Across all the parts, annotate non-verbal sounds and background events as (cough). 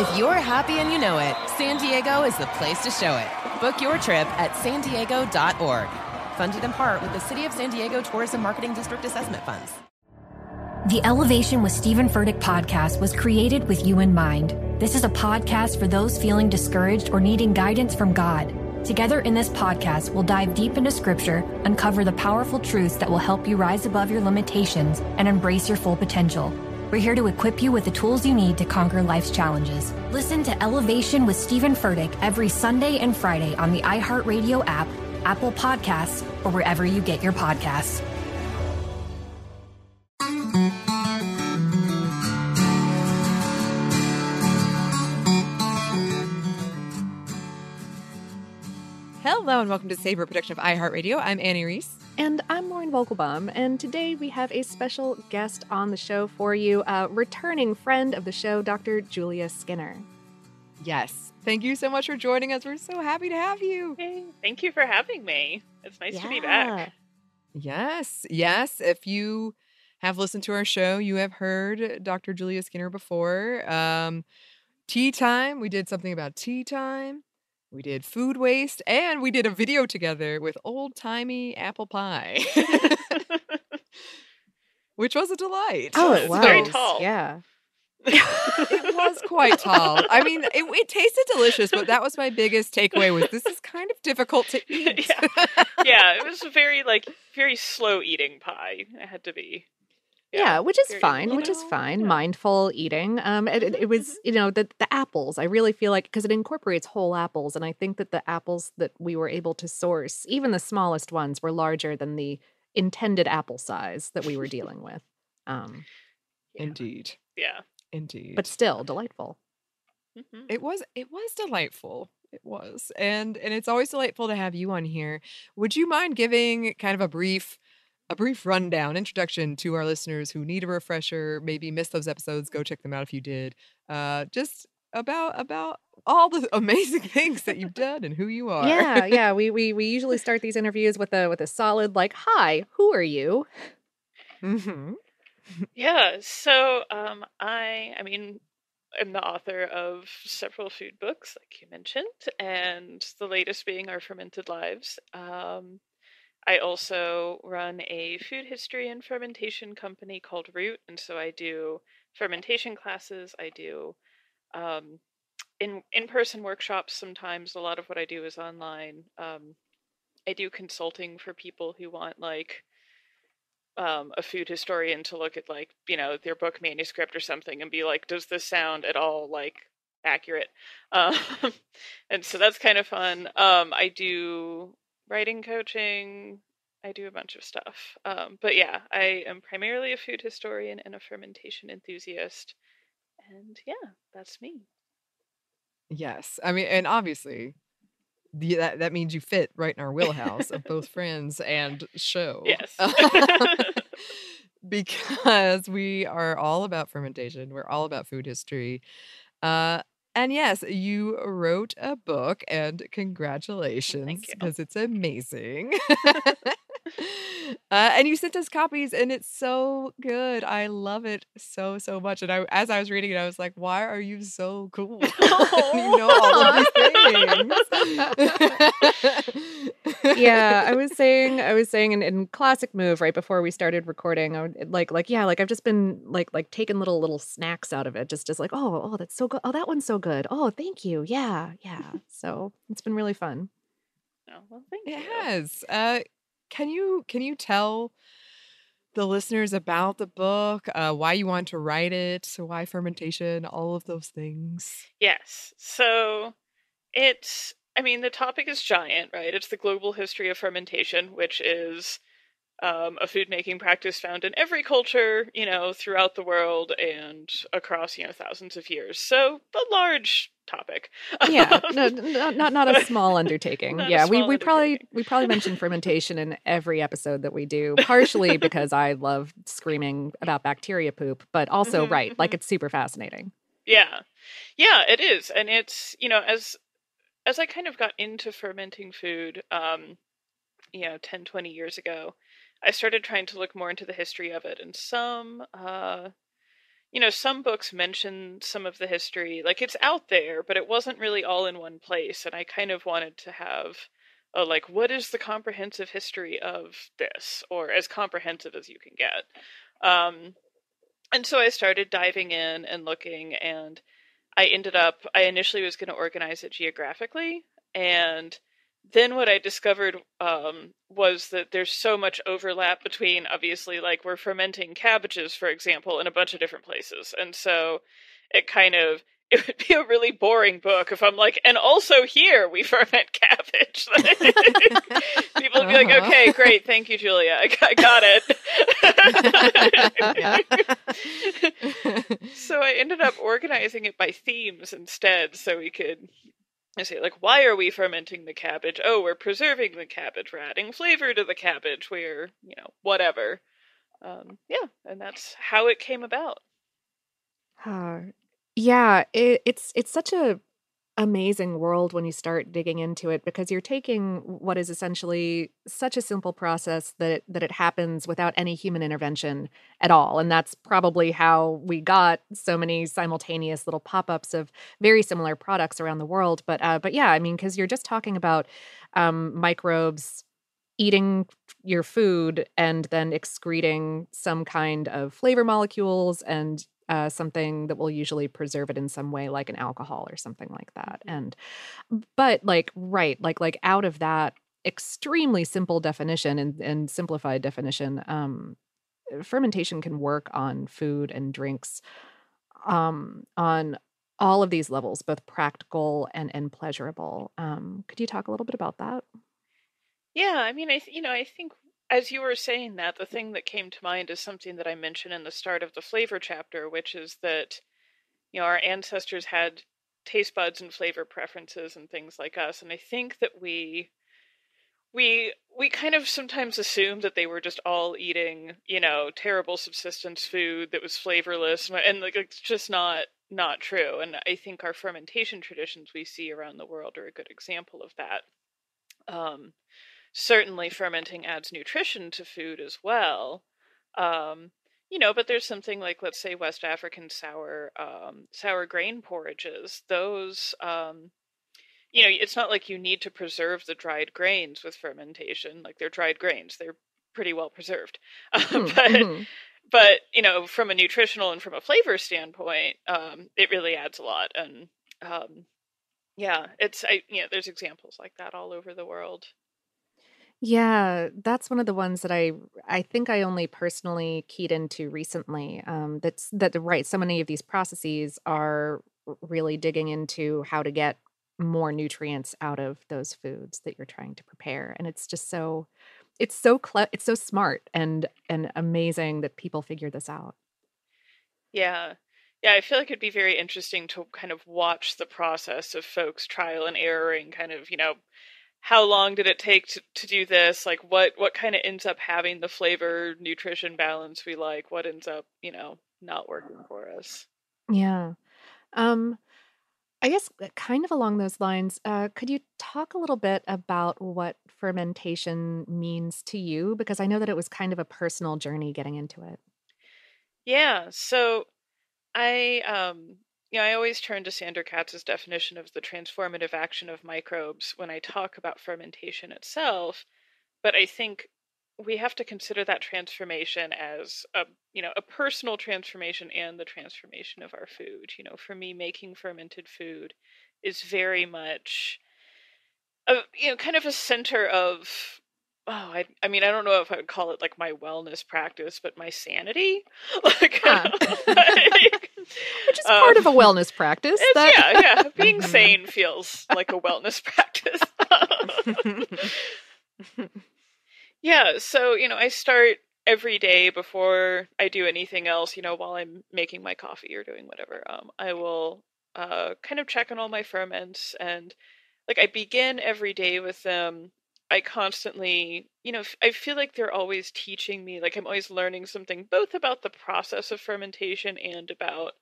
If you're happy and you know it, San Diego is the place to show it. Book your trip at san diego.org. Funded in part with the City of San Diego Tourism Marketing District Assessment Funds. The Elevation with Stephen Furtick podcast was created with you in mind. This is a podcast for those feeling discouraged or needing guidance from God. Together in this podcast, we'll dive deep into scripture, uncover the powerful truths that will help you rise above your limitations and embrace your full potential. We're here to equip you with the tools you need to conquer life's challenges. Listen to Elevation with Stephen Furtick every Sunday and Friday on the iHeartRadio app, Apple Podcasts, or wherever you get your podcasts. Hello and welcome to Savor production of iHeartRadio. I'm Annie Reece. And I'm Lauren Vogelbaum, and today we have a special guest on the show for you, a returning friend of the show, Dr. Julia Skinner. Yes. Thank you so much for joining us. We're so happy to have you. Hey, thank you for having me. It's nice to be back. Yes. Yes. If you have listened to our show, you have heard Dr. Julia Skinner before. Um, tea time. We did something about tea time. We did food waste, and we did a video together with old timey apple pie, (laughs) (laughs) which was a delight. Oh, it It's was. very tall. Yeah. (laughs) it was quite tall. I mean, it, it tasted delicious, but that was my biggest takeaway: was this is kind of difficult to eat. yeah. yeah, it was very like very slow eating pie. It had to be. Yeah, which is very- fine, you which is fine. yeah. Mindful eating. Um, it, it, it was, (laughs) you know, the the apples. I really feel like because it incorporates whole apples, and I think that the apples that we were able to source, even the smallest ones, were larger than the intended apple size that we were (laughs) dealing with. Um, Yeah. Indeed, Yeah. indeed. but still delightful. Mhm. It was it was delightful. It was. And and it's always delightful to have you on here. Would you mind giving kind of a brief a brief rundown, introduction to our listeners who need a refresher, maybe missed those episodes, go check them out if you did. Uh just about about all the (laughs) amazing things that you've done and who you are. Yeah, (laughs) yeah. We we we usually start these interviews with a with a solid like, "Hi, who are you?" hmm (laughs) Yeah. So um, I, I mean, I'm the author of several food books, like you mentioned, and the latest being Our Fermented Lives. Um, I also run a food history and fermentation company called Root, and so I do fermentation classes. I do um, in in person workshops. Sometimes a lot of what I do is online. Um, I do consulting for people who want like um, a food historian to look at like you know their book manuscript or something and be like, does this sound at all like accurate? (laughs) Um, and so that's kind of fun. Um, I do writing coaching. I do a bunch of stuff. Um, but yeah, I am primarily a food historian and a fermentation enthusiast. And yeah, that's me. Yes. I mean, and obviously the, that that means you fit right in our wheelhouse of both (laughs) friends and show. Yes. (laughs) (laughs) because we are all about fermentation. We're all about food history. Uh, and yes, you wrote a book, and congratulations because it's amazing. (laughs) Uh, and you sent us copies, and it's so good. I love it so so much. And I, as I was reading it, I was like, "Why are you so cool? (laughs) you know all of these things." yeah, I (laughs) was saying, I was saying in, in classic move right before we started recording, I would like, like, yeah, like I've just been like, like taking little, little snacks out of it, just, just like, oh, oh, that's so good. Oh, that one's so good. Oh, thank you. Yeah, yeah. So it's been really fun. Oh, well, thank It you. has. Uh, can you can you tell the listeners about the book, uh, why you want to write it, so why fermentation, all of those things? Yes. So it's, I mean, the topic is giant, right? It's the global history of fermentation, which is um, a food making practice found in every culture, you know, throughout the world and across, you know, thousands of years. So a large topic. Yeah, (laughs) no, no, not not a small undertaking. (laughs) Not yeah, we small we probably undertaking. we probably mention fermentation in every episode that we do, partially (laughs) because I love screaming about bacteria poop, but also Mhm, right, like mhm. it's super fascinating. Yeah. Yeah, it is. And it's, you know, as as I kind of got into fermenting food, um, you know, 10, 20 years ago, I started trying to look more into the history of it. And some uh you know, some books mention some of the history. Like it's out there, but it wasn't really all in one place. And I kind of wanted to have a like what is the comprehensive history of this? Or as comprehensive as you can get. Um and so I started diving in and looking, and I ended up, I initially was going to organize it geographically. And then what I discovered um, was that there's so much overlap between, obviously, like we're fermenting cabbages, for example, in a bunch of different places. And so it kind of, (laughs) it would be a really boring book if I'm like, and also here we (laughs) ferment cabbage. (laughs) People would be like, Uh-huh. okay, great, thank you, Julia, I, I got it. so I ended up organizing it by themes instead, so we could I say like, why are we fermenting the cabbage? Oh, we're preserving the cabbage. We're adding flavor to the cabbage. We're you know whatever. Um, yeah, and that's how it came about. Uh, yeah, it, it's it's such a amazing world when you start digging into it because you're taking what is essentially such a simple process that it, that it happens without any human intervention at all and that's probably how we got so many simultaneous little pop-ups of very similar products around the world but uh, but yeah i mean because you're just talking about um, microbes eating your food and then excreting some kind of flavor molecules and uh, something that will usually preserve it in some way like an alcohol or something like that. And but like right like like out of that extremely simple definition and, and simplified definition um fermentation can work on food and drinks um on all of these levels both practical and and pleasurable. Um could you talk a little bit about that? Yeah, I mean, I th- you know, I think as you were saying that, the thing that came to mind is something that I mentioned in the start of the flavor chapter, which is that you know our ancestors had taste buds and flavor preferences and things like us, and I think that we we we kind of sometimes assume that they were just all eating you know terrible subsistence food that was flavorless and, like it's just not not true and i think our fermentation traditions we see around the world are a good example of that. Um, certainly fermenting adds nutrition to food as well um, you know but there's something like let's say west african sour um, sour grain porridges those um, you know it's not like you need to preserve the dried grains with fermentation like they're dried grains they're pretty well preserved (laughs) Hmm, but mhm. but you know from a nutritional and from a flavor standpoint um, it really adds a lot and um, yeah it's I, you know there's examples like that all over the world Yeah, that's one of the ones that I I think I only personally keyed into recently. Um, that's that the right. So many of these processes are really digging into how to get more nutrients out of those foods that you're trying to prepare, and it's just so it's so cle- it's so smart and and amazing that people figure this out. Yeah. Yeah, I feel like it'd be very interesting to kind of watch the process of folks trial and erroring kind of, you know, how long did it take to, to do this? Like what what kind of ends up having the flavor nutrition balance we like? What ends up, you know, not working for us? Yeah. Um, I guess uh, kind of along those lines, uh, could you talk a little bit about what fermentation means to you? Because I know that it was kind of a personal journey getting into it. Yeah, so I um know, I always turn to Sandor Katz's definition of the transformative action of microbes when I talk about fermentation itself, but I think we have to consider that transformation as a you know a personal transformation and the transformation of our food you know for me making fermented food is very much a you know kind of a center of oh I, I mean i don't know if i would call it like my wellness practice but my sanity (laughs) like, Huh. (laughs) like, Which is part of a um, wellness practice. that- yeah yeah (laughs) being sane feels like a wellness (laughs) practice (laughs) Yeah, so, you know, I start every day before I do anything else, you know, while I'm making my coffee or doing whatever. Um, I will uh, kind of check on all my ferments and like I begin every day with them. I constantly, you know, I feel like they're always teaching me, like I'm always learning something both about the process of fermentation and about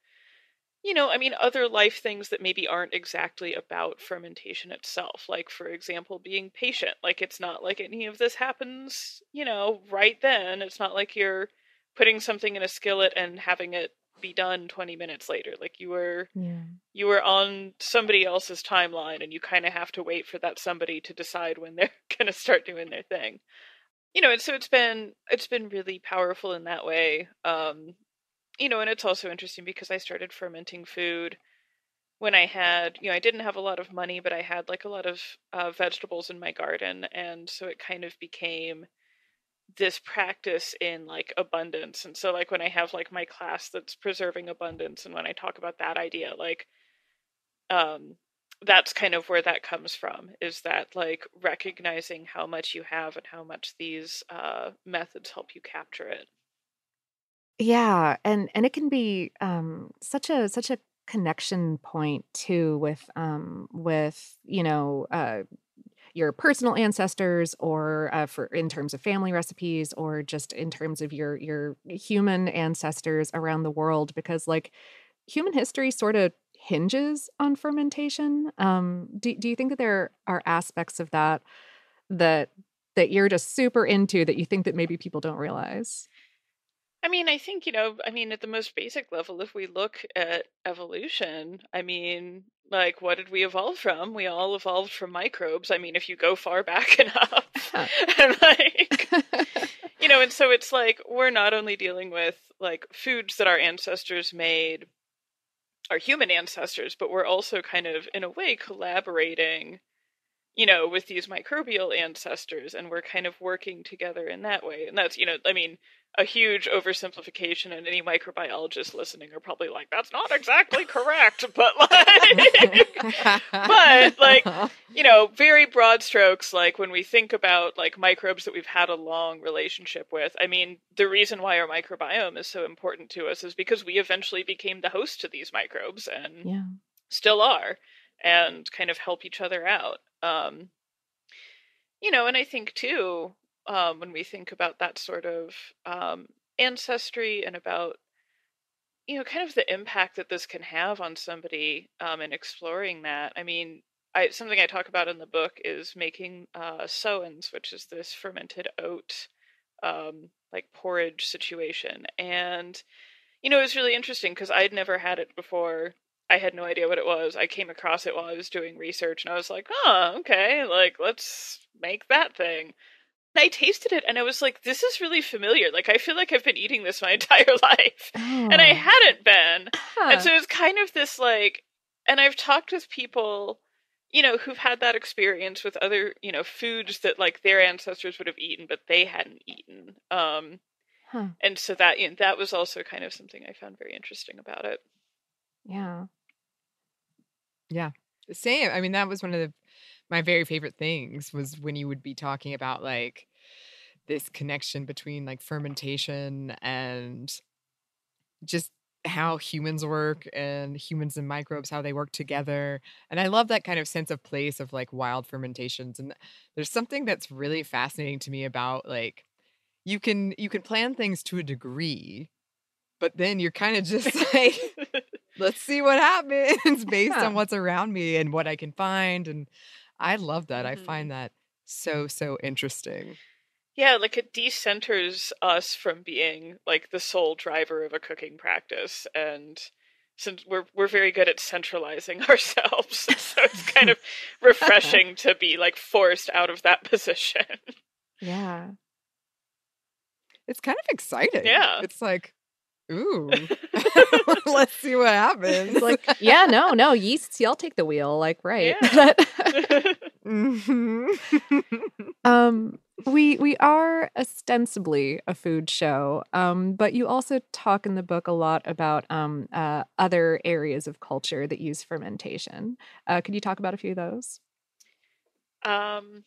you know, I mean, other life things that maybe aren't exactly about fermentation itself. Like, for example, being patient. Like, it's not like any of this happens, you know, right then. It's not like you're putting something in a skillet and having it be done 20 minutes later. Like, you were yeah. you were on somebody else's timeline and you kind of have to wait for that somebody to decide when (laughs) they're going to start doing their thing you know and so it's been it's been really powerful in that way um you know and it's also interesting because i started fermenting food when i had you know i didn't have a lot of money but i had like a lot of uh, vegetables in my garden and so it kind of became this practice in like abundance and so like when i have like my class that's preserving abundance and when i talk about that idea like um that's kind of where that comes from is that like recognizing how much you have and how much these uh methods help you capture it. Yeah, and and it can be um such a such a connection point too with um with you know uh your personal ancestors or uh, for in terms of family recipes or just in terms of your your human ancestors around the world because like human history sort of hinges on fermentation um do, do you think that there are aspects of that that that you're just super into that you think that maybe people don't realize I mean, I think, you know, I mean, at the most basic level, if we look at evolution, I mean, like, what did we evolve from? We all evolved from microbes. I mean, if you go far (laughs) back enough. (laughs) And, like, (laughs) you know, and so it's like we're not only dealing with, like, foods that our ancestors made, our human ancestors, but we're also kind of, in a way, collaborating you know, with these microbial ancestors, and we're kind of working together in that way. And that's, you know, I mean, a huge oversimplification, and any microbiologist listening are probably like, that's not exactly correct, (laughs) but like, (laughs) but like, (laughs) you know, very broad strokes, like when we think about like microbes that we've had a long relationship with, I mean, the reason why our microbiome is so important to us is because we eventually became the host to these microbes and yeah. still are and kind of help each other out um you know and i think too um when we think about that sort of um ancestry and about you know kind of the impact that this can have on somebody um and exploring that i mean I, something I talk about in the book is making uh, sowans, which is this fermented oat, um, like porridge situation. And, you know, it was really interesting because I'd never had it before. I had no idea what it was. I came across it while I was doing research and I was like, oh, okay, like, let's make that thing. And I tasted it and I was like, this is really familiar. Like, I feel like I've been eating this my (laughs) entire life. And I Oh. hadn't been. Huh. And so it's kind of this like, and I've talked with people, you know, who've had that experience with other, you know, foods that like their ancestors would have eaten, but they hadn't eaten. Um, Huh. and so that, you know, that was also kind of something I found very interesting about it. Yeah. Yeah Same. I mean, that was one of the, my very favorite things was when you would be talking about like this connection between like fermentation and just how humans work and humans and microbes how they work together and i love that kind of sense of place of like wild fermentations and there's something that's really fascinating to me about like you can you can plan things to a degree but then you're kind of just (laughs) like (laughs) let's see what happens (laughs) based Huh. on what's around me and what I can find. And I love that. I Mhm. find that so, so interesting. Yeah, like it decenters us from being like the sole driver of a cooking practice. And since we're we're very good at centralizing (laughs) ourselves, so it's kind of (laughs) refreshing to be like forced out of that (laughs) position. Yeah. It's kind of exciting. Yeah. It's like, ooh, (laughs) (laughs) let's see what happens. It's like, yeah, no, no, yeasts, y'all take the wheel. Like, right. Yeah. (laughs) Mhm. um we we are ostensibly a food show um but you also talk in the book a lot about um uh, other areas of culture that use fermentation uh, could you talk about a few of those Um,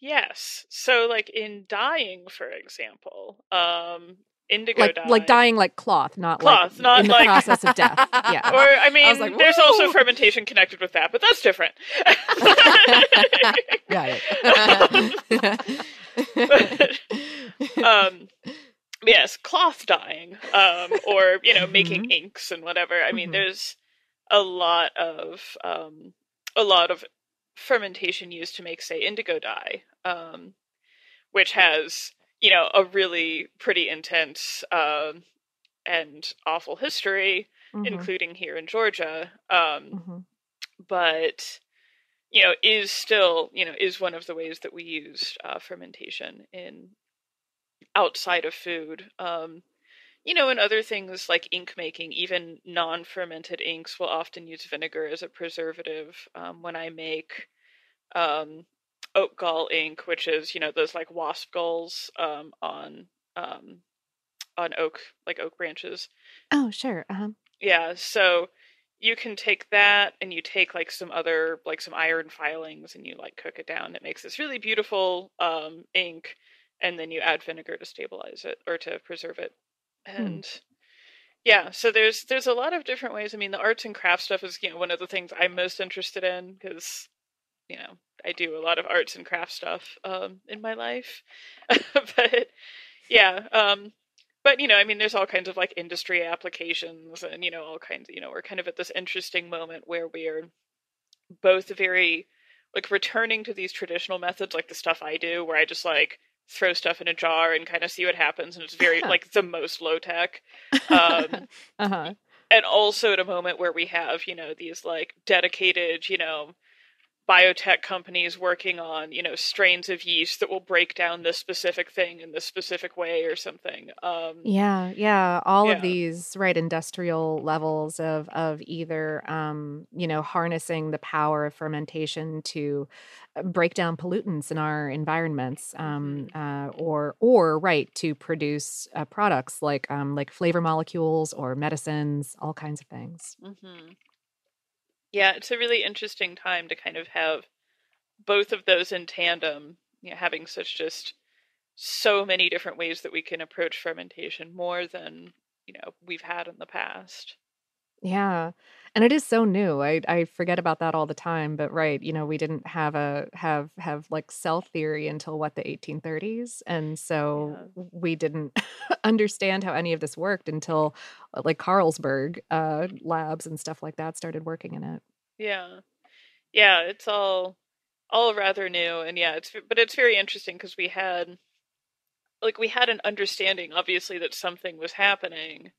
yes. So, like in dyeing, for example, um, indigo like dye, like dyeing like cloth not Cloth, like not in the like- process of death (laughs) yeah Or I mean, like, there's also fermentation connected with that, but that's different. (laughs) (laughs) Got it. um, yes, cloth dyeing, um, or you know, making Mhm. inks and whatever. I mean, Mhm. there's a lot of um, a lot of fermentation used to make, say, indigo dye, um, which has you know a really pretty intense um, and awful history, Mhm, including here in Georgia. Um, mhm. but you know is still you know is one of the ways that we use uh, fermentation in outside of food um you know and other things like ink making even non-fermented inks will often use vinegar as a preservative um, when i make um oak gall ink which is you know those like wasp galls um on um on oak like oak branches oh sure uh-huh. yeah, so you can take that and you take like some other like some iron filings and you like cook it down. It makes this really beautiful um ink and then you add vinegar to stabilize it or to preserve it. And yeah, so there's there's a lot of different ways. I mean, the arts and crafts stuff is, you know, one of the things I'm most interested in because you know, I do a lot of arts and craft stuff um in my life. (laughs) but yeah, um but you know i mean there's all kinds of like industry applications and you know all kinds you know we're kind of at this interesting moment where we're both very like returning to these traditional methods like the stuff i do where i just like throw stuff in a jar and kind of see what happens and it's very like the most low tech um (laughs) uh-huh and also at a moment where we have you know these like dedicated you know biotech companies working on you know strains of yeast that will break down this specific thing in this specific way or something um Yeah, yeah, all Yeah. of these right industrial levels of of either um, you know, harnessing the power of fermentation to uh, break down pollutants in our environments um uh or or right to produce uh, products like um like flavor molecules or medicines, all kinds of things. hmm Yeah, it's a really interesting time to kind of have both of those in tandem, you know, having such just so many different ways that we can approach fermentation more than, you know, we've had in the past. Yeah. And it is so new. I I forget about that all the time, but right, you know, we didn't have a have have like cell theory until what the 1830s, and so we didn't (laughs) understand how any of this worked until uh, like Carlsberg uh labs and stuff like that started working in it. Yeah. Yeah, it's all all rather new and yeah, it's but it's very interesting because we had like we had an understanding obviously that something was happening.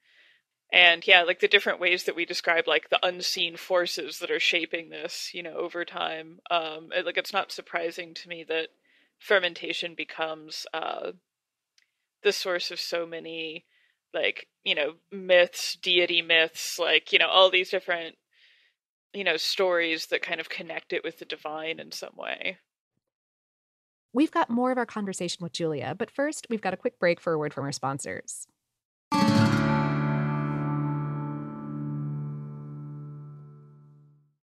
And yeah, like the different ways that we describe like the unseen forces that are shaping this, you know, over time. Um like it's not surprising to me that fermentation becomes uh the source of so many like, you know, myths, deity myths, like, you know, all these different you know stories that kind of connect it with the divine in some way We've got more of our conversation with Julia, but first, we've got a quick break for a word from our sponsors.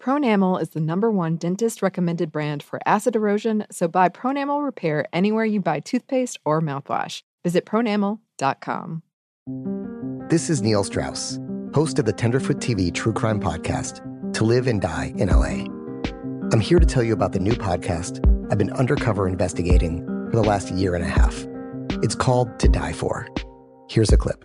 Pronamel is the number one dentist recommended brand for acid erosion, so buy Pronamel Repair anywhere you buy toothpaste or mouthwash. Visit pronamel.com. This is Neil Strauss, host of the Tenderfoot TV True Crime Podcast. to live and die in LA. I'm here to tell you about the new podcast I've been undercover investigating for the last year and a half. It's called To Die For. Here's a clip.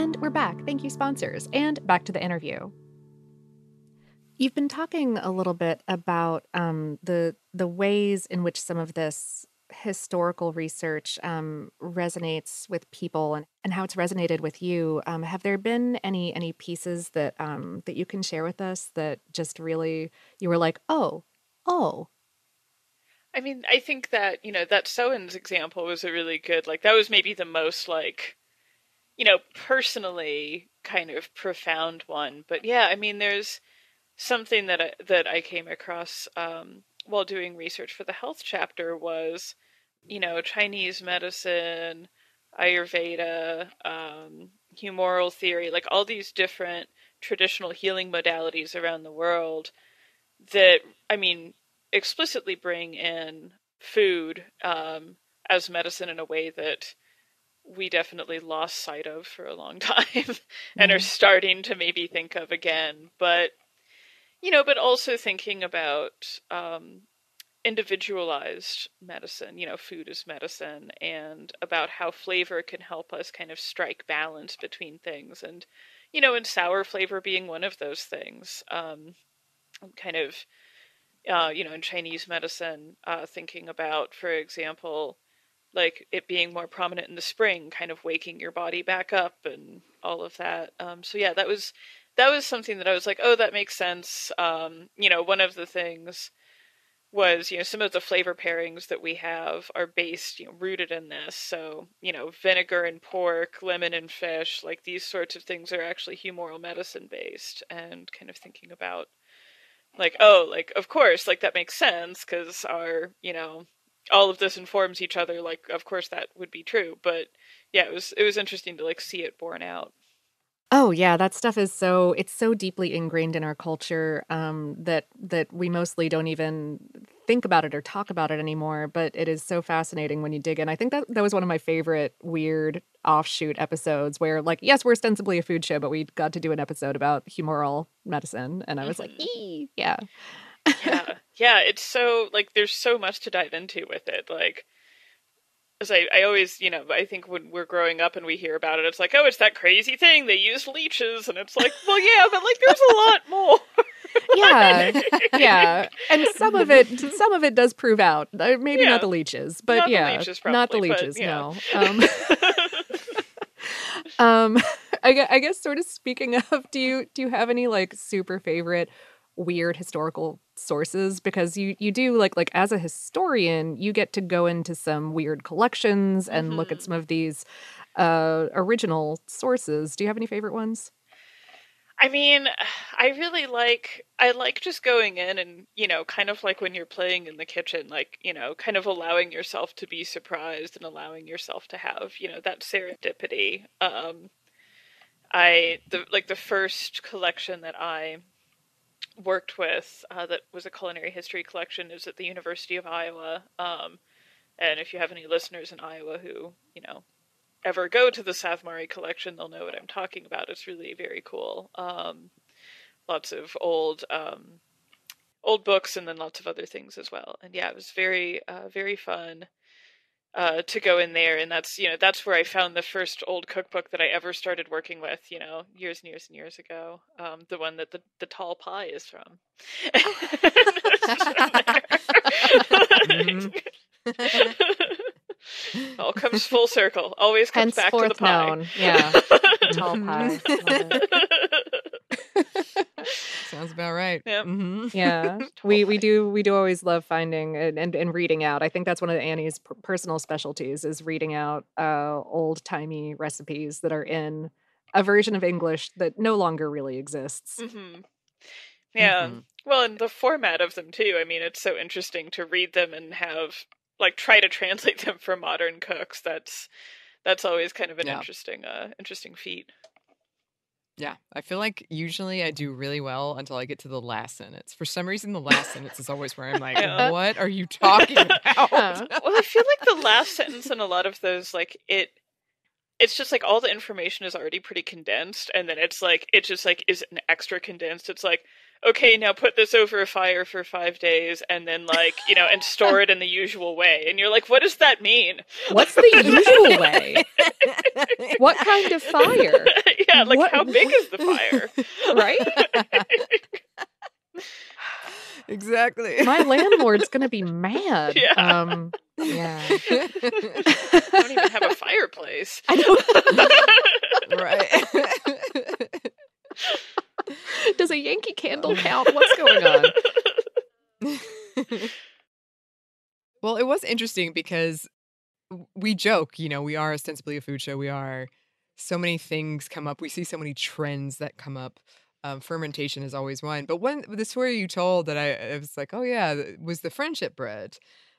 And we're back. Thank you, sponsors. And back to the interview. You've been talking a little bit about um, the the ways in which some of this historical research um, resonates with people and, and how it's resonated with you. Um, have there been any any pieces that um, that you can share with us that just really you were like, oh, oh, I mean, I think that, you know, that Sowan's example was a really good, like, that was maybe the most, like, you know, personally kind of profound one. But yeah, I mean, there's something that I, that I came across um, while doing research for the health chapter was, you know, Chinese medicine, Ayurveda, um, humoral theory, like all these different traditional healing modalities around the world that, I mean, explicitly bring in food um, as medicine in a way that we definitely lost sight of for a long (laughs) time and are Mhm. starting to maybe think of again. But, you know, but also thinking about um, individualized medicine, you know, food is medicine, and about how flavor can help us kind of strike balance between things. And, you know, and sour flavor being one of those things. Um, kind of, uh, you know, in Chinese medicine, uh, thinking about, for example, like it being more prominent in the spring, kind of waking your body back up and all of that. Um, so yeah, that was that was something that I was like, oh, that makes sense. Um, you know, one of the things was you know some of the flavor pairings that we have are based you know rooted in this so you know vinegar and pork lemon and fish like these sorts of things are actually humoral medicine based and kind of thinking about like oh like of course like that makes sense because our you know all of this informs each other like of course that would be true but yeah it was it was interesting to like see it borne out Oh yeah, that stuff is so it's so deeply ingrained in our culture um, that that we mostly don't even think about it or talk about it anymore. But it is so fascinating when you dig in. I think that that was one of my favorite weird offshoot episodes where, like, yes, we're ostensibly a food show, but we got to do an episode about humoral medicine, and I was like, "Ee," yeah, yeah yeah it's so like there's so much to dive into with it like as I, I always, you know, I think when we're growing up and we hear about it, it's like, oh, it's that crazy thing they use leeches, and it's like, well, yeah, but like, there's a lot more. yeah, (laughs) yeah. And some of it, some of it does prove out. Uh, Maybe Yeah. not the leeches, but Not the yeah, leeches not the probably, but leeches. yeah. No. (laughs) Um, (laughs) um, I, I guess sort of speaking of, do you do you have any like super favorite weird historical sources because you you do like like as a historian you get to go into some weird collections and mm-hmm. look at some of these uh original sources do you have any favorite ones I mean, I really like I like just going in and, you know, kind of like when you're playing in the kitchen, like, you know, kind of allowing yourself to be surprised and allowing yourself to have, you know, that serendipity. Um I the like the first collection that I worked with uh, that was a culinary history collection is at the University of Iowa. Um, and if you have any listeners in Iowa who, you know, ever go to the Szathmary collection, they'll know what I'm talking about. It's really very cool. Um, lots of old um, old books and then lots of other things as well. And yeah, it was very uh, very fun uh, to go in there, and that's you know that's where I found the first old cookbook that I ever started working with. You know, years and years and years ago. Um, the one that the the tall pie is from. (laughs) (laughs) mm-hmm. (laughs) All comes full circle. Always comes Henceforth back to the pie. Known. Yeah, (laughs) tall pie. (laughs) Sounds about right. Yep. Mm-hmm. Yeah, (laughs) we we do we do always love finding and, and, and reading out. I think that's one of Annie's p- personal specialties is reading out uh, old timey recipes that are in a version of English that no longer really exists. Mm-hmm. Yeah. Mm-hmm. Well, and the format of them too. I mean, it's so interesting to read them and have like try to translate them for modern cooks. That's that's always kind of an yeah. interesting uh interesting feat. Yeah, I feel like usually I do really well until I get to the last sentence. For some reason, the last sentence is always where I'm (laughs) like, yeah. "What are you talking (laughs) about?" well, I feel like the last sentence in a lot of those, like it, it's just like all the information is already pretty condensed, and then it's like it just like is an extra condensed. It's like, okay, now put this over a fire for five days and then like, you know, and store it in the usual way. And you're like, what does that mean? What's the (laughs) usual way? (laughs) what kind of fire? yeah, like what? how big is the (laughs) fire? right? exactly. My landlord's going to be mad. Yeah. Um, yeah. I don't even have a fireplace. I don't. right. (laughs) Does a Yankee candle count? (laughs) What's going on? (laughs) well, it was interesting because we joke, you know, we are ostensibly a food show. We are so many things come up. We see so many trends that come up. Um, fermentation is always one. But one the story you told that I, I was like, oh yeah, was the friendship bread,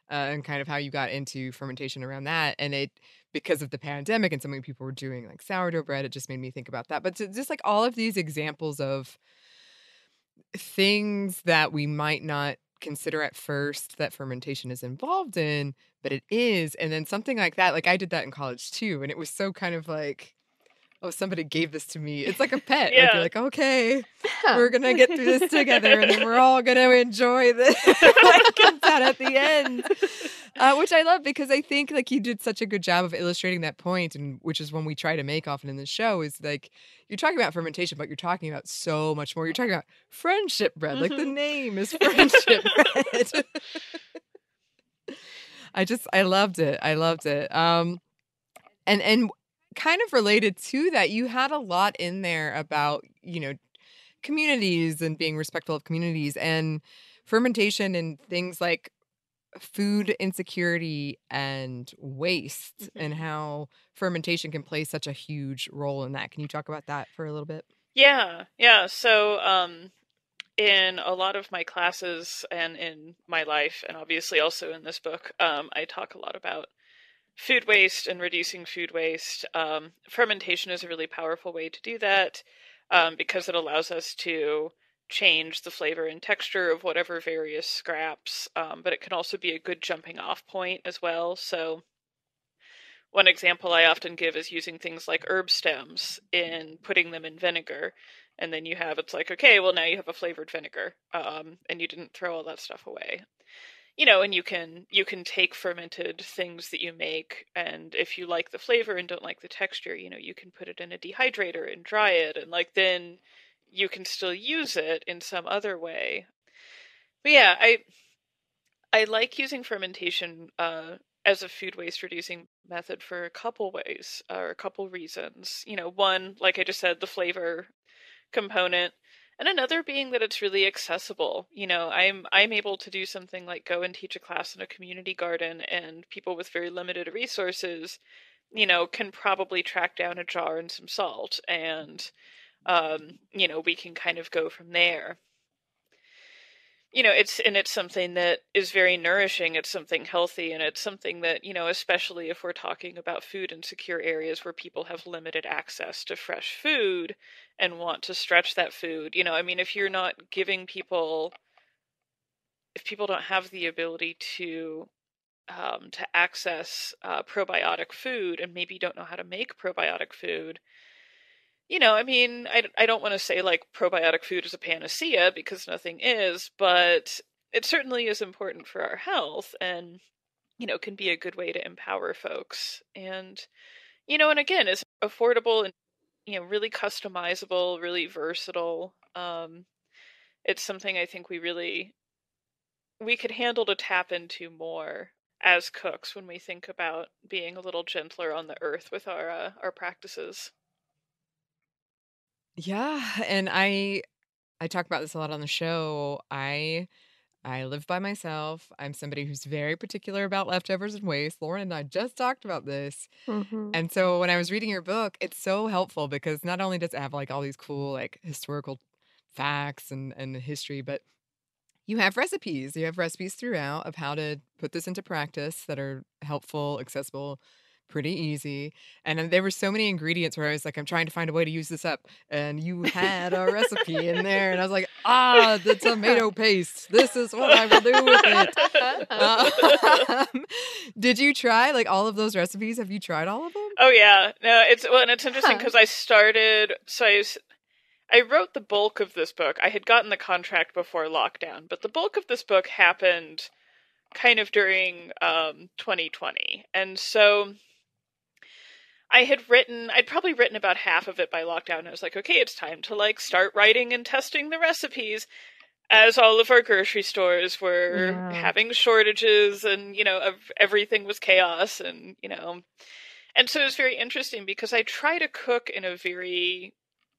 uh, and kind of how you got into fermentation around that. And it because of the pandemic and so many people were doing like sourdough bread, it just made me think about that. But just like all of these examples of things that we might not consider at first that fermentation is involved in, but it is. And then something like that, like I did that in college too. And it was so kind of like, oh, somebody gave this to me. It's like a pet. Yeah. Like you're like, okay, we're gonna get through this together, and then we're all gonna enjoy this. (laughs) like comes out at the end, (laughs) (laughs) uh, which I love because I think like you did such a good job of illustrating that point, and which is one we try to make often in the show is like you're talking about fermentation, but you're talking about so much more. You're talking about friendship bread. Like the mm-hmm. name is friendship bread. (laughs) (laughs) I just I loved it. I loved it. Um, and and kind of related to that, you had a lot in there about, you know, communities and being respectful of communities and fermentation and things like food insecurity and waste mm-hmm. and how fermentation can play such a huge role in that. Can you talk about that for a little bit? Yeah. Yeah. So, um, in a lot of my classes and in my life, and obviously also in this book, um, I talk a lot about food waste and reducing food waste. Um, fermentation is a really powerful way to do that um, because it allows us to change the flavor and texture of whatever various scraps, um, but it can also be a good jumping off point as well. So, one example I often give is using things like herb stems in putting them in vinegar. And then you have, it's like, okay, well, now you have a flavored vinegar, um, and you didn't throw all that stuff away you know and you can you can take fermented things that you make and if you like the flavor and don't like the texture you know you can put it in a dehydrator and dry it and like then you can still use it in some other way but yeah i i like using fermentation uh as a food waste reducing method for a couple ways or a couple reasons. You know, one, like I just said, the flavor component and another being that it's really accessible you know i'm i'm able to do something like go and teach a class in a community garden and people with very limited resources you know can probably track down a jar and some salt and um you know we can kind of go from there. You know it's and it's something that is very nourishing it's something healthy and it's something that you know especially if we're talking about food insecure areas where people have limited access to fresh food and want to stretch that food you know i mean if you're not giving people if people don't have the ability to um, to access uh, probiotic food and maybe don't know how to make probiotic food you know, I mean, I, I don't want to say like probiotic food is a panacea because nothing is, but it certainly is important for our health and, you know, can be a good way to empower folks. And, you know, and again, is affordable and, you know, really customizable, really versatile. Um, it's something I think we really, we could handle to tap into more as cooks when we think about being a little gentler on the earth with our uh, our practices. Yeah, and I I talk about this a lot on the show. I I live by myself. I'm somebody who's very particular about leftovers and waste. Lauren and I just talked about this. Mhm. And so when I was reading your book, it's so helpful because not only does it have like all these cool like historical facts and and history, but you have recipes. You have recipes throughout of how to put this into practice that are helpful, accessible, pretty easy. And there were so many ingredients where I was like, I'm trying to find a way to use this up. And you had a recipe in there. And I was like, ah, the tomato (laughs) paste. This is what I will do with it. (laughs) Um, (laughs) did you try like all of those recipes? Have you tried all of them? Oh yeah, no, it's well, and it's interesting Huh. because I started. So I, I wrote the bulk of this book. I had gotten the contract before lockdown, but the bulk of this book happened kind of during um, 2020, and so I had written. I'd probably written about half of it by lockdown. I was like, okay, it's time to like start writing and testing the recipes. As all of our grocery stores were Yeah. having shortages, and you know, everything was chaos, and you know, and so it was very interesting because I try to cook in a very,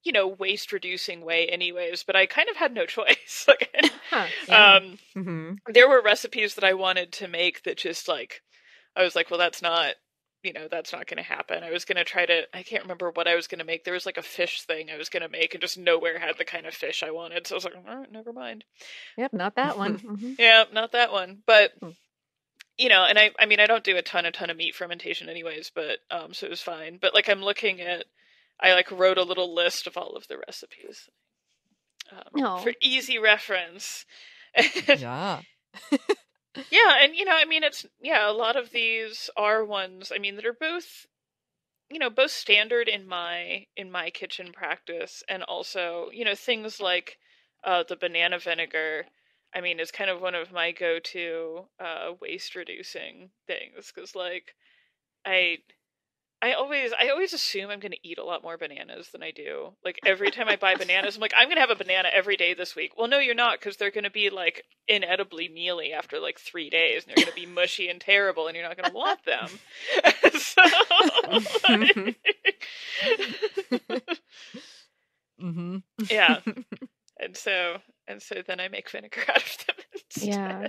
you know, waste reducing way, anyways. But I kind of had no (laughs) choice. (laughs) like, Huh, yeah. um, Mm-hmm. there were recipes that I wanted to make that just like, I was like, well, that's not, you know, that's not going to happen. I was going to try to, I can't remember what I was going to make. There was like a fish thing I was going to make, and just nowhere had the kind of fish I wanted. So I was like, all right, never mind. Yep, not that one. (laughs) Mhm. Yeah, not that one. But Hmm. you know, and I I mean I don't do a ton a ton of meat fermentation anyways, but um so it was fine. But like I'm looking at I like wrote a little list of all of the recipes. Um, for easy reference. (laughs) Yeah. (laughs) yeah, and you know, I mean it's yeah, a lot of these are ones I mean that are both you know, both standard in my in my kitchen practice and also, you know, things like uh the banana vinegar I mean is kind of one of my go-to uh waste reducing things cuz like I I always I always assume I'm going to eat a lot more bananas than I do. Like every time I buy bananas, I'm like I'm going to have a banana every day this week. Well, no, you're not because they're going to be like inedibly mealy after like 3 days and they're going to be mushy and terrible and you're not going to want them. (laughs) so Mm-hmm. yeah. (laughs) And so and so then I make vinegar (laughs) out of them. instead. Yeah.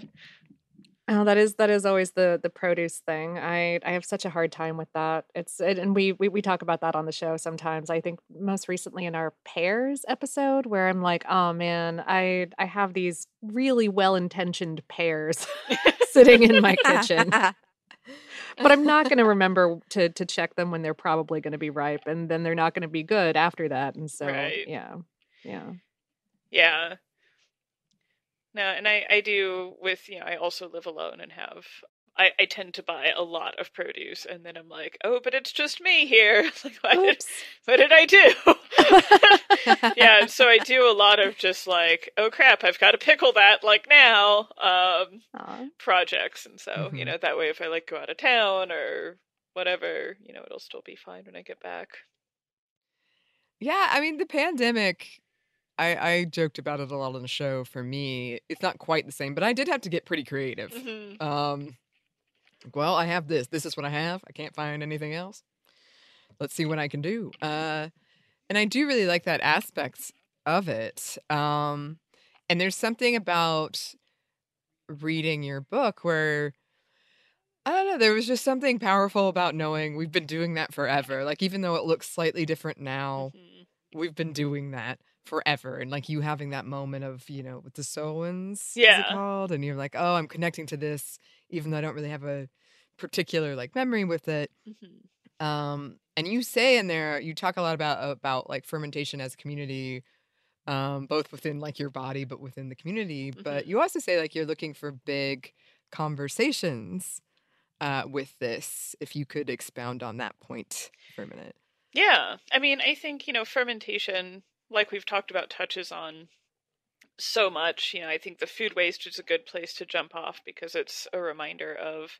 Oh, that is that is always the the produce thing. I I have such a hard time with that. It's it, and we, we we talk about that on the show sometimes. I think most recently in our pears episode where I'm like, "Oh man, I I have these really well-intentioned pears (laughs) sitting in my kitchen, (laughs) but I'm not going to remember to to check them when they're probably going to be ripe and then they're not going to be good after that." And so, Right. yeah. Yeah. Yeah. No, and I, I do with, you know, I also live alone and have, I, I tend to buy a lot of produce and then I'm like, oh, but it's just me here. (laughs) like, what did, what did I do? (laughs) (laughs) yeah, so I do a lot of just like, oh crap, I've got to pickle that like now um, projects. And so, you Mhm. know, that way if I like go out of town or whatever, you know, it'll still be fine when I get back. Yeah, I mean the pandemic. I I joked about it a lot on the show. For me, it's not quite the same, but I did have to get pretty creative. Mhm. Um, well, I have this. This is what I have. I can't find anything else. Let's see what I can do. Uh, and I do really like that aspect of it. Um, and there's something about reading your book where I don't know, there was just something powerful about knowing we've been doing that forever. Like even though it looks slightly different now, Mm-hmm. we've been doing that forever. And like you having that moment of, you know, with the sowans, is it Yeah. called? And you're like, oh, I'm connecting to this, even though I don't really have a particular like memory with it. Mhm. Um, and you say in there, you talk a lot about about like fermentation as a community, um, both within like your body, but within the community. But you also say like you're looking for big conversations uh, with this. If you could expound on that point for a minute. Yeah. I mean, I think, you know, fermentation, like we've talked about, touches on so much. You know, I think the food waste is a good place to jump off because it's a reminder of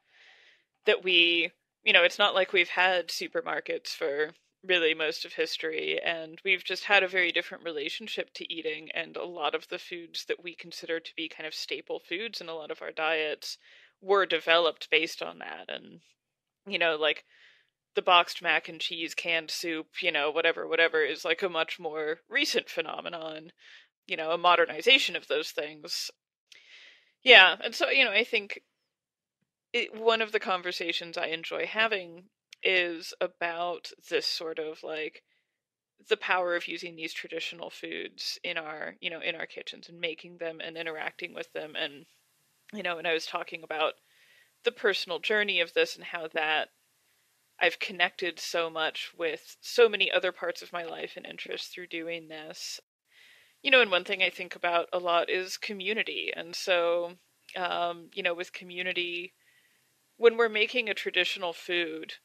that we, you know, it's not like we've had supermarkets for really most of history and we've just had a very different relationship to eating and a lot of the foods that we consider to be kind of staple foods in a lot of our diets were developed based on that and you know like the boxed mac and cheese canned soup you know whatever whatever is like a much more recent phenomenon you know a modernization of those things. Yeah and so you know i think it, one of the conversations i enjoy having is about this sort of like the power of using these traditional foods in our you know in our kitchens and making them and interacting with them and you know and i was talking about the personal journey of this and how that I've connected so much with so many other parts of my life and interests through doing this. You know, and one thing I think about a lot is community. And so, um, you know, with community, when we're making a traditional food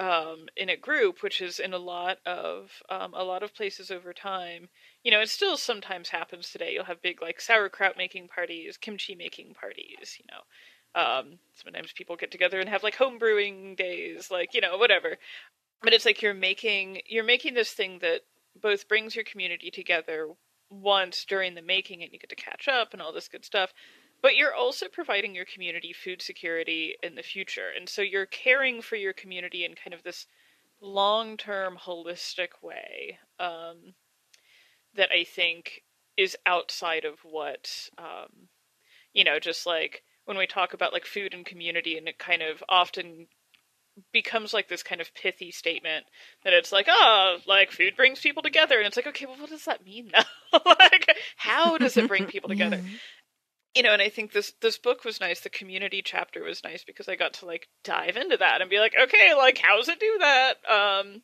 um, in a group, which is in a lot of um, a lot of places over time, you know, it still sometimes happens today. You'll have big like sauerkraut making parties, kimchi making parties, you know. Um, sometimes people get together and have like home brewing days, like you know, whatever. But it's like you're making you're making this thing that both brings your community together once during the making, and you get to catch up and all this good stuff. But you're also providing your community food security in the future, and so you're caring for your community in kind of this long-term, holistic way um, that I think is outside of what um, you know, just like when we talk about like food and community and it kind of often becomes like this kind of pithy statement that it's like oh like food brings people together and it's like okay well what does that mean now (laughs) like how does it bring people together? You know and i think this this book was nice the community chapter was nice because i got to like dive into that and be like okay like how does it do that? Um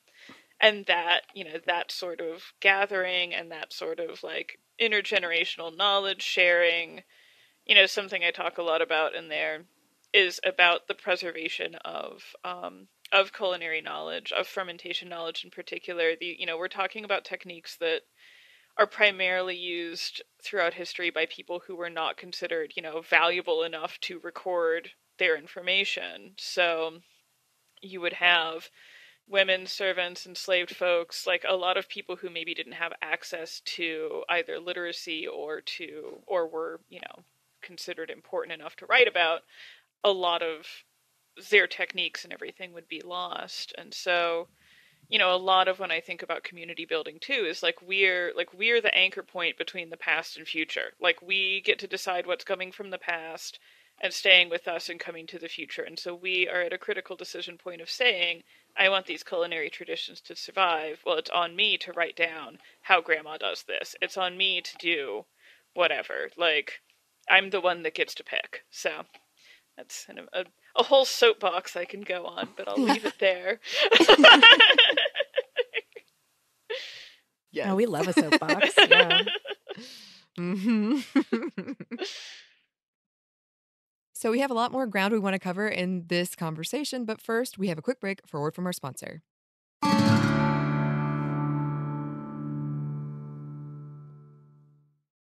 and that you know that sort of gathering and that sort of like intergenerational knowledge sharing you know something i talk a lot about in there is about the preservation of um, of culinary knowledge of fermentation knowledge in particular. The you know we're talking about techniques that are primarily used throughout history by people who were not considered you know valuable enough to record their information. So you would have women servants enslaved folks like a lot of people who maybe didn't have access to either literacy or to or were you know considered important enough to write about a lot of their techniques and everything would be lost. And so you know a lot of when i think about community building too is like we're like we're the anchor point between the past and future. Like we get to decide what's coming from the past and staying with us and coming to the future. And so we are at a critical decision point of saying i want these culinary traditions to survive. Well it's on me to write down how grandma does this. It's on me to do whatever. Like i'm the one that gets to pick so that's kind of a, a whole soapbox I can go on, but I'll leave it there. (laughs) Oh, we love a soapbox. yeah. (laughs) hmm (laughs) so we have a lot more ground we want to cover in this conversation, but first we have a quick break for a word from our sponsor.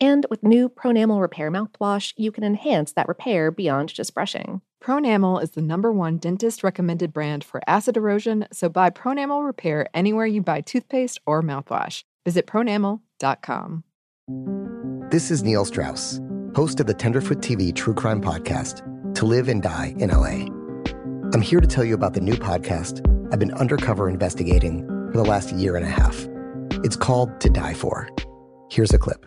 And with new Pronamel Repair mouthwash, you can enhance that repair beyond just brushing. Pronamel is the number one dentist recommended brand for acid erosion, so buy Pronamel Repair anywhere you buy toothpaste or mouthwash. Visit pronamel.com. This is Neil Strauss, host of the Tenderfoot TV True Crime Podcast, To Live and Die in LA. I'm here to tell you about the new podcast I've been undercover investigating for the last year and a half. It's called To Die For. Here's a clip.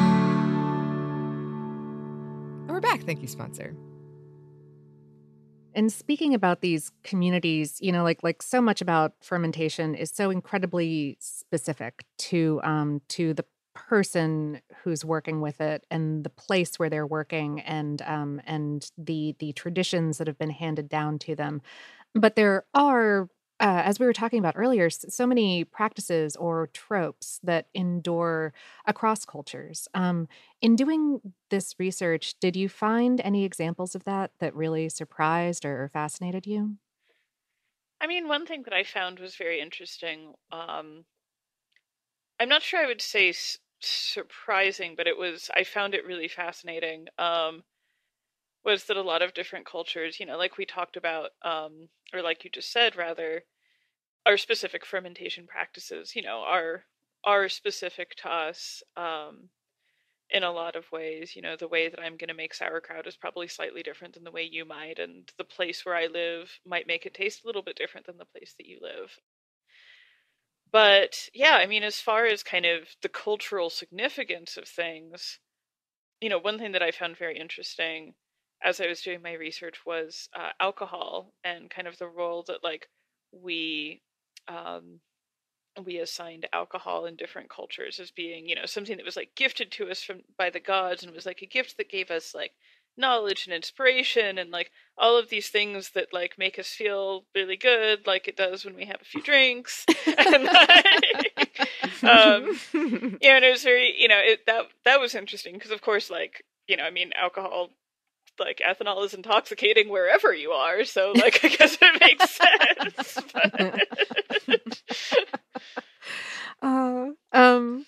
We're back. Thank you, sponsor. And speaking about these communities, you know, like like so much about fermentation is so incredibly specific to um to the person who's working with it and the place where they're working and um and the the traditions that have been handed down to them. But there are uh, as we were talking about earlier, so many practices or tropes that endure across cultures. Um, in doing this research, did you find any examples of that that really surprised or fascinated you? I mean, one thing that I found was very interesting. Um, I'm not sure I would say s- surprising, but it was. I found it really fascinating. Um, was that a lot of different cultures, you know, like we talked about, um, or like you just said, rather, our specific fermentation practices, you know, are are specific to us. Um, in a lot of ways. You know, the way that I'm going to make sauerkraut is probably slightly different than the way you might, and the place where I live might make it taste a little bit different than the place that you live. But yeah, I mean, as far as kind of the cultural significance of things, you know, one thing that I found very interesting as I was doing my research was uh, alcohol and kind of the role that like we um, we assigned alcohol in different cultures as being you know something that was like gifted to us from by the gods and was like a gift that gave us like knowledge and inspiration and like all of these things that like make us feel really good like it does when we have a few drinks. (laughs) And like, um (laughs) you know and it was very you know it that that was interesting because of course like you know i mean alcohol like ethanol is intoxicating wherever you are so like i guess it makes (laughs) sense but... (laughs) Uh, um,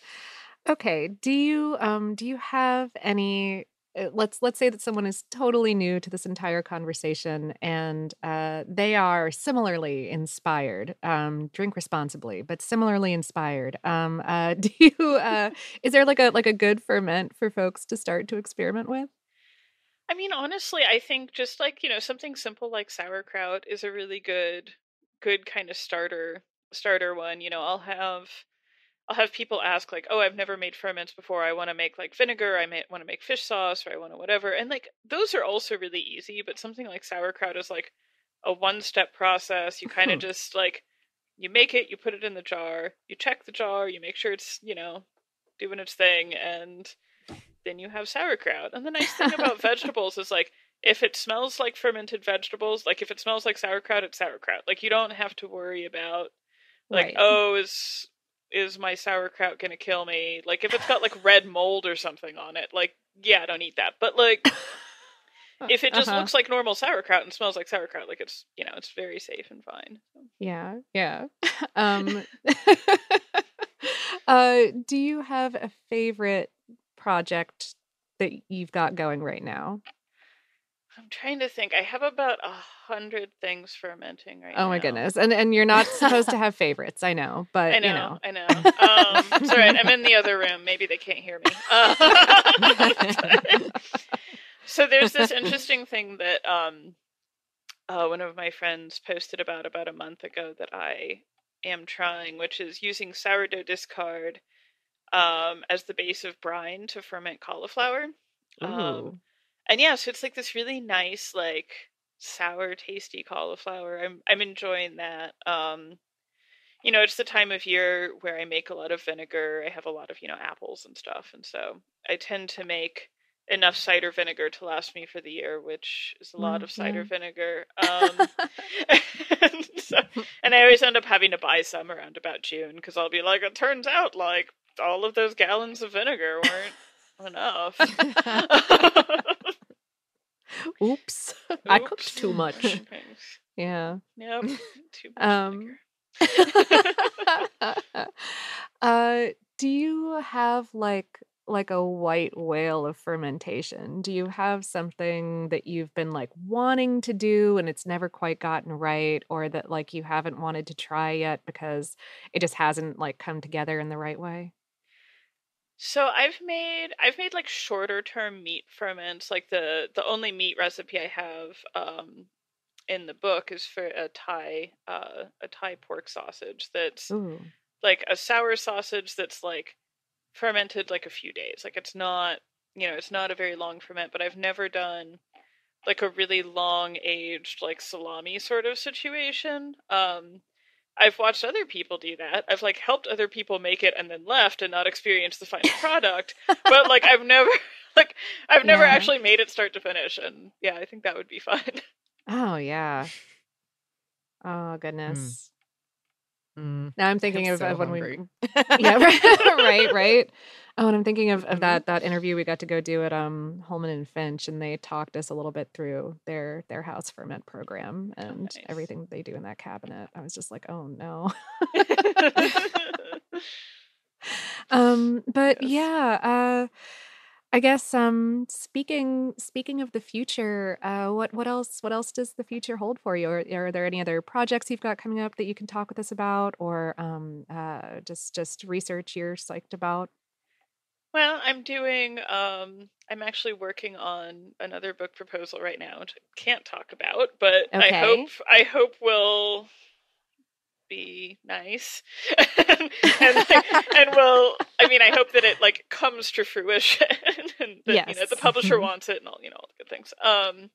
okay. Do you um do you have any? uh, Let's let's say that someone is totally new to this entire conversation and uh, they are similarly inspired. Um, drink responsibly, but similarly inspired. Um, uh, (laughs) do you? Uh, is there like a like a good ferment for folks to start to experiment with? I mean, honestly, I think just like, you know, something simple like sauerkraut is a really good good kind of starter starter one. You know, I'll have I'll have people ask like, "Oh, I've never made ferments before. I want to make like vinegar. I want to make fish sauce, or I want to whatever." And like those are also really easy, but something like sauerkraut is like a one-step process. You kind of mm-hmm. just like you make it, you put it in the jar, you check the jar, you make sure it's, you know, doing its thing and then you have sauerkraut. And the (laughs) nice thing about vegetables is like if it smells like fermented vegetables, like if it smells like sauerkraut, it's sauerkraut. Like you don't have to worry about like, Right. oh, is is my sauerkraut gonna kill me? Like if it's got like (laughs) red mold or something on it, like yeah, don't eat that. But like (laughs) if it just Uh-huh. looks like normal sauerkraut and smells like sauerkraut, like it's you know, it's very safe and fine. Yeah, yeah. um uh do you have a favorite project that you've got going right now? I'm trying to think. I have about a hundred things fermenting right now. Oh my goodness. And and you're not supposed to (laughs) have favorites, I know, but I know, you know. I know. Um, it's all right. I'm in the other room. Maybe they can't hear me. Uh, (laughs) so there's this interesting thing that um, uh, one of my friends posted about about a month ago that I am trying, which is using sourdough discard um, as the base of brine to ferment cauliflower. Um, and yeah, so it's like this really nice, like sour, tasty cauliflower. I'm I'm enjoying that. Um, you know, it's the time of year where I make a lot of vinegar. I have a lot of you know apples and stuff, and so I tend to make enough cider vinegar to last me for the year, which is a lot Mm, of cider yeah. vinegar. Um, (laughs) (laughs) and, so, and I always end up having to buy some around about June because I'll be like, it turns out like all of those gallons of vinegar weren't enough. (laughs) Oops. I cooked too much. (laughs) Thanks. Yeah. Yep. (laughs) Too much Um uh do you have like like a white whale of fermentation? Do you have something that you've been like wanting to do and it's never quite gotten right or that like you haven't wanted to try yet because it just hasn't like come together in the right way? So I've made I've made like shorter term meat ferments. Like the the only meat recipe I have um in the book is for a Thai uh a Thai pork sausage that's Ooh. like a sour sausage that's like fermented like a few days. Like it's not you know, it's not a very long ferment, but I've never done like a really long aged like salami sort of situation. Um I've watched other people do that. I've like helped other people make it and then left and not experienced the final (laughs) product. but like I've never (laughs) like I've never Yeah. actually made it start to finish and yeah, I think that would be fun. Oh yeah. Oh goodness. Mm. Now I'm thinking I'm of, so of when hungry. we (laughs) Yeah, right, right, right. Oh, and I'm thinking of, of Mhm. that that interview we got to go do at um Holeman and Finch and they talked us a little bit through their their house ferment program and nice. everything they do in that cabinet. I was just like, "Oh no." (laughs) (laughs) um but yeah, uh I guess um speaking speaking of the future, uh what what else what else does the future hold for you? Or are there any other projects you've got coming up that you can talk with us about or um uh just just research you're psyched about? Well, I'm doing um I'm actually working on another book proposal right now, which I can't talk about, but I Okay. hope I hope will be nice. (laughs) and like, and (laughs) will I mean I hope that it like comes to fruition (laughs) and that you know Yes. the publisher Mhm. wants it and all you know all the good things. Um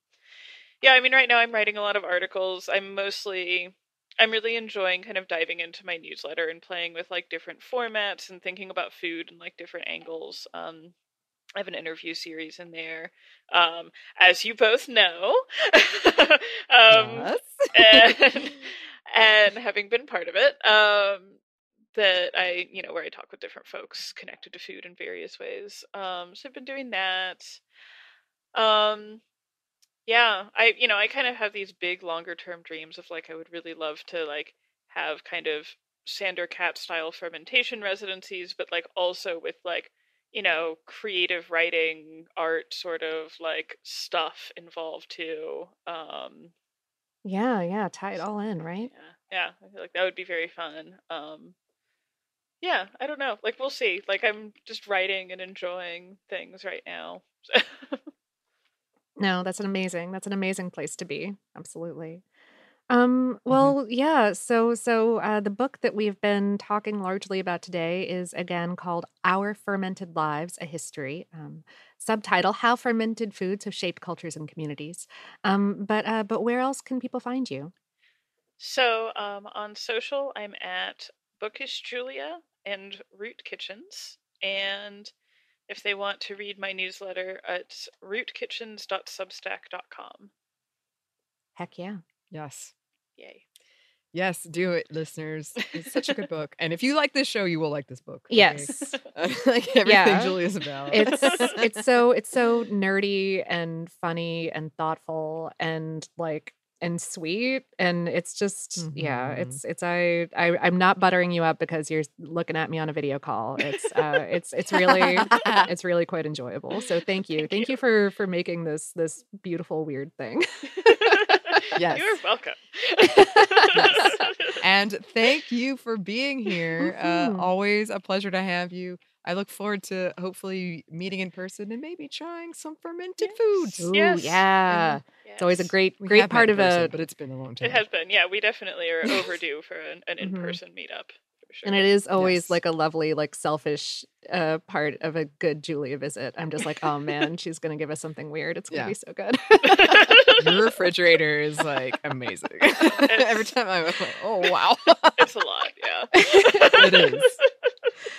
yeah, I mean right now I'm writing a lot of articles. I'm mostly I'm really enjoying kind of diving into my newsletter and playing with like different formats and thinking about food and like different angles. Um, I have an interview series in there, um, as you both know. (laughs) um, and, (laughs) and having been part of it, um, that I, you know, where I talk with different folks connected to food in various ways. Um, so I've been doing that. Um, yeah, I you know, I kind of have these big longer term dreams of like I would really love to like have kind of Sandor Katz style fermentation residencies, but like also with like, you know, creative writing, art sort of like stuff involved too. Um Yeah, yeah, tie it all in, right? yeah, I feel like that would be very fun. Um yeah, I don't know. Like we'll see. Like I'm just writing and enjoying things right now. (laughs) No, that's an amazing. That's an amazing place to be. Absolutely. Um, well, yeah. So, so uh, the book that we've been talking largely about today is again called "Our Fermented Lives: A History." Um, subtitle: How Fermented Foods Have Shaped Cultures and Communities. Um, but, uh, but where else can people find you? So um, on social, I'm at Bookish Julia and Root Kitchens, and if they want to read my newsletter, at rootkitchens.substack.com. Heck yeah. Yes. Yay. Yes, do it, listeners. It's such a good (laughs) book. And if you like this show, you will like this book. okay? Yes. (laughs) like everything Yeah. Julia's about. It's (laughs) it's so it's so nerdy and funny and thoughtful and like and sweet and it's just yeah Mhm. it's it's I, I i'm not buttering you up because you're looking at me on a video call it's uh it's it's really (laughs) it's really quite enjoyable so thank you thank, you. for for making this this beautiful weird thing (laughs) (laughs) Yes. You're welcome. and thank you for being here. Uh, Mhm. always a pleasure to have you. I look forward to hopefully meeting in person and maybe trying some fermented foods. Ooh, Yes. yeah it's always a great We great part in of person, a but it's been a long time. It has been. Yeah, we definitely are overdue for an, an Mhm. in-person meetup. For sure. and it is always Yes. like a lovely like selfish uh part of a good julia visit i'm just like oh man she's gonna give us something weird it's gonna Yeah. be so good (laughs) Your refrigerator is like amazing. (laughs) Every time I'm like, oh wow, it's a lot. Yeah. (laughs) it is.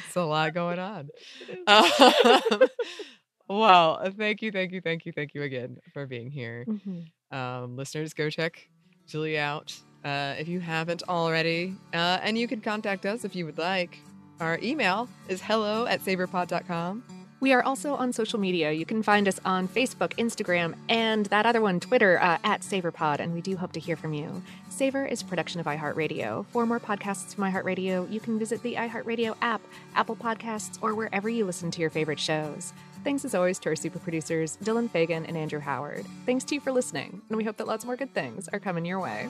It's a lot going on. Um, (laughs) (laughs) wow. uh, Thank you, thank you, thank you, thank you again for being here. Mhm. Um, listeners, go check Julia out uh, if you haven't already. Uh, and you can contact us if you would like. Our email is hello at savorpod.com. We are also on social media. You can find us on Facebook, Instagram, and that other one, Twitter, uh, at SavorPod, and we do hope to hear from you. Savor is a production of iHeartRadio. For more podcasts from iHeartRadio, you can visit the iHeartRadio app, Apple Podcasts, or wherever you listen to your favorite shows. Thanks as always to our super producers, Dylan Fagan and Andrew Howard. Thanks to you for listening, and we hope that lots more good things are coming your way.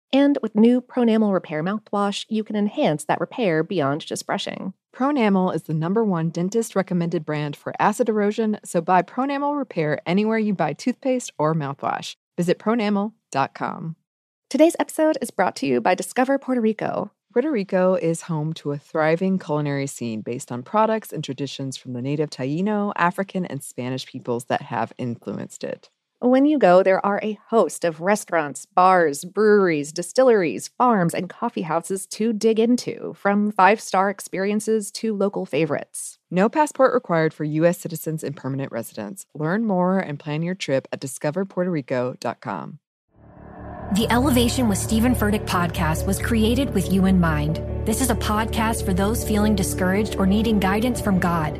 And with new Pronamel Repair mouthwash, you can enhance that repair beyond just brushing. Pronamel is the number one dentist recommended brand for acid erosion, so buy Pronamel Repair anywhere you buy toothpaste or mouthwash. Visit pronamel.com. Today's episode is brought to you by Discover Puerto Rico. Puerto Rico is home to a thriving culinary scene based on products and traditions from the native Taino, African, and Spanish peoples that have influenced it. When you go, there are a host of restaurants, bars, breweries, distilleries, farms, and coffee houses to dig into, from five star experiences to local favorites. No passport required for U.S. citizens and permanent residents. Learn more and plan your trip at discoverpuertorico.com. The Elevation with Stephen Furtick podcast was created with you in mind. This is a podcast for those feeling discouraged or needing guidance from God.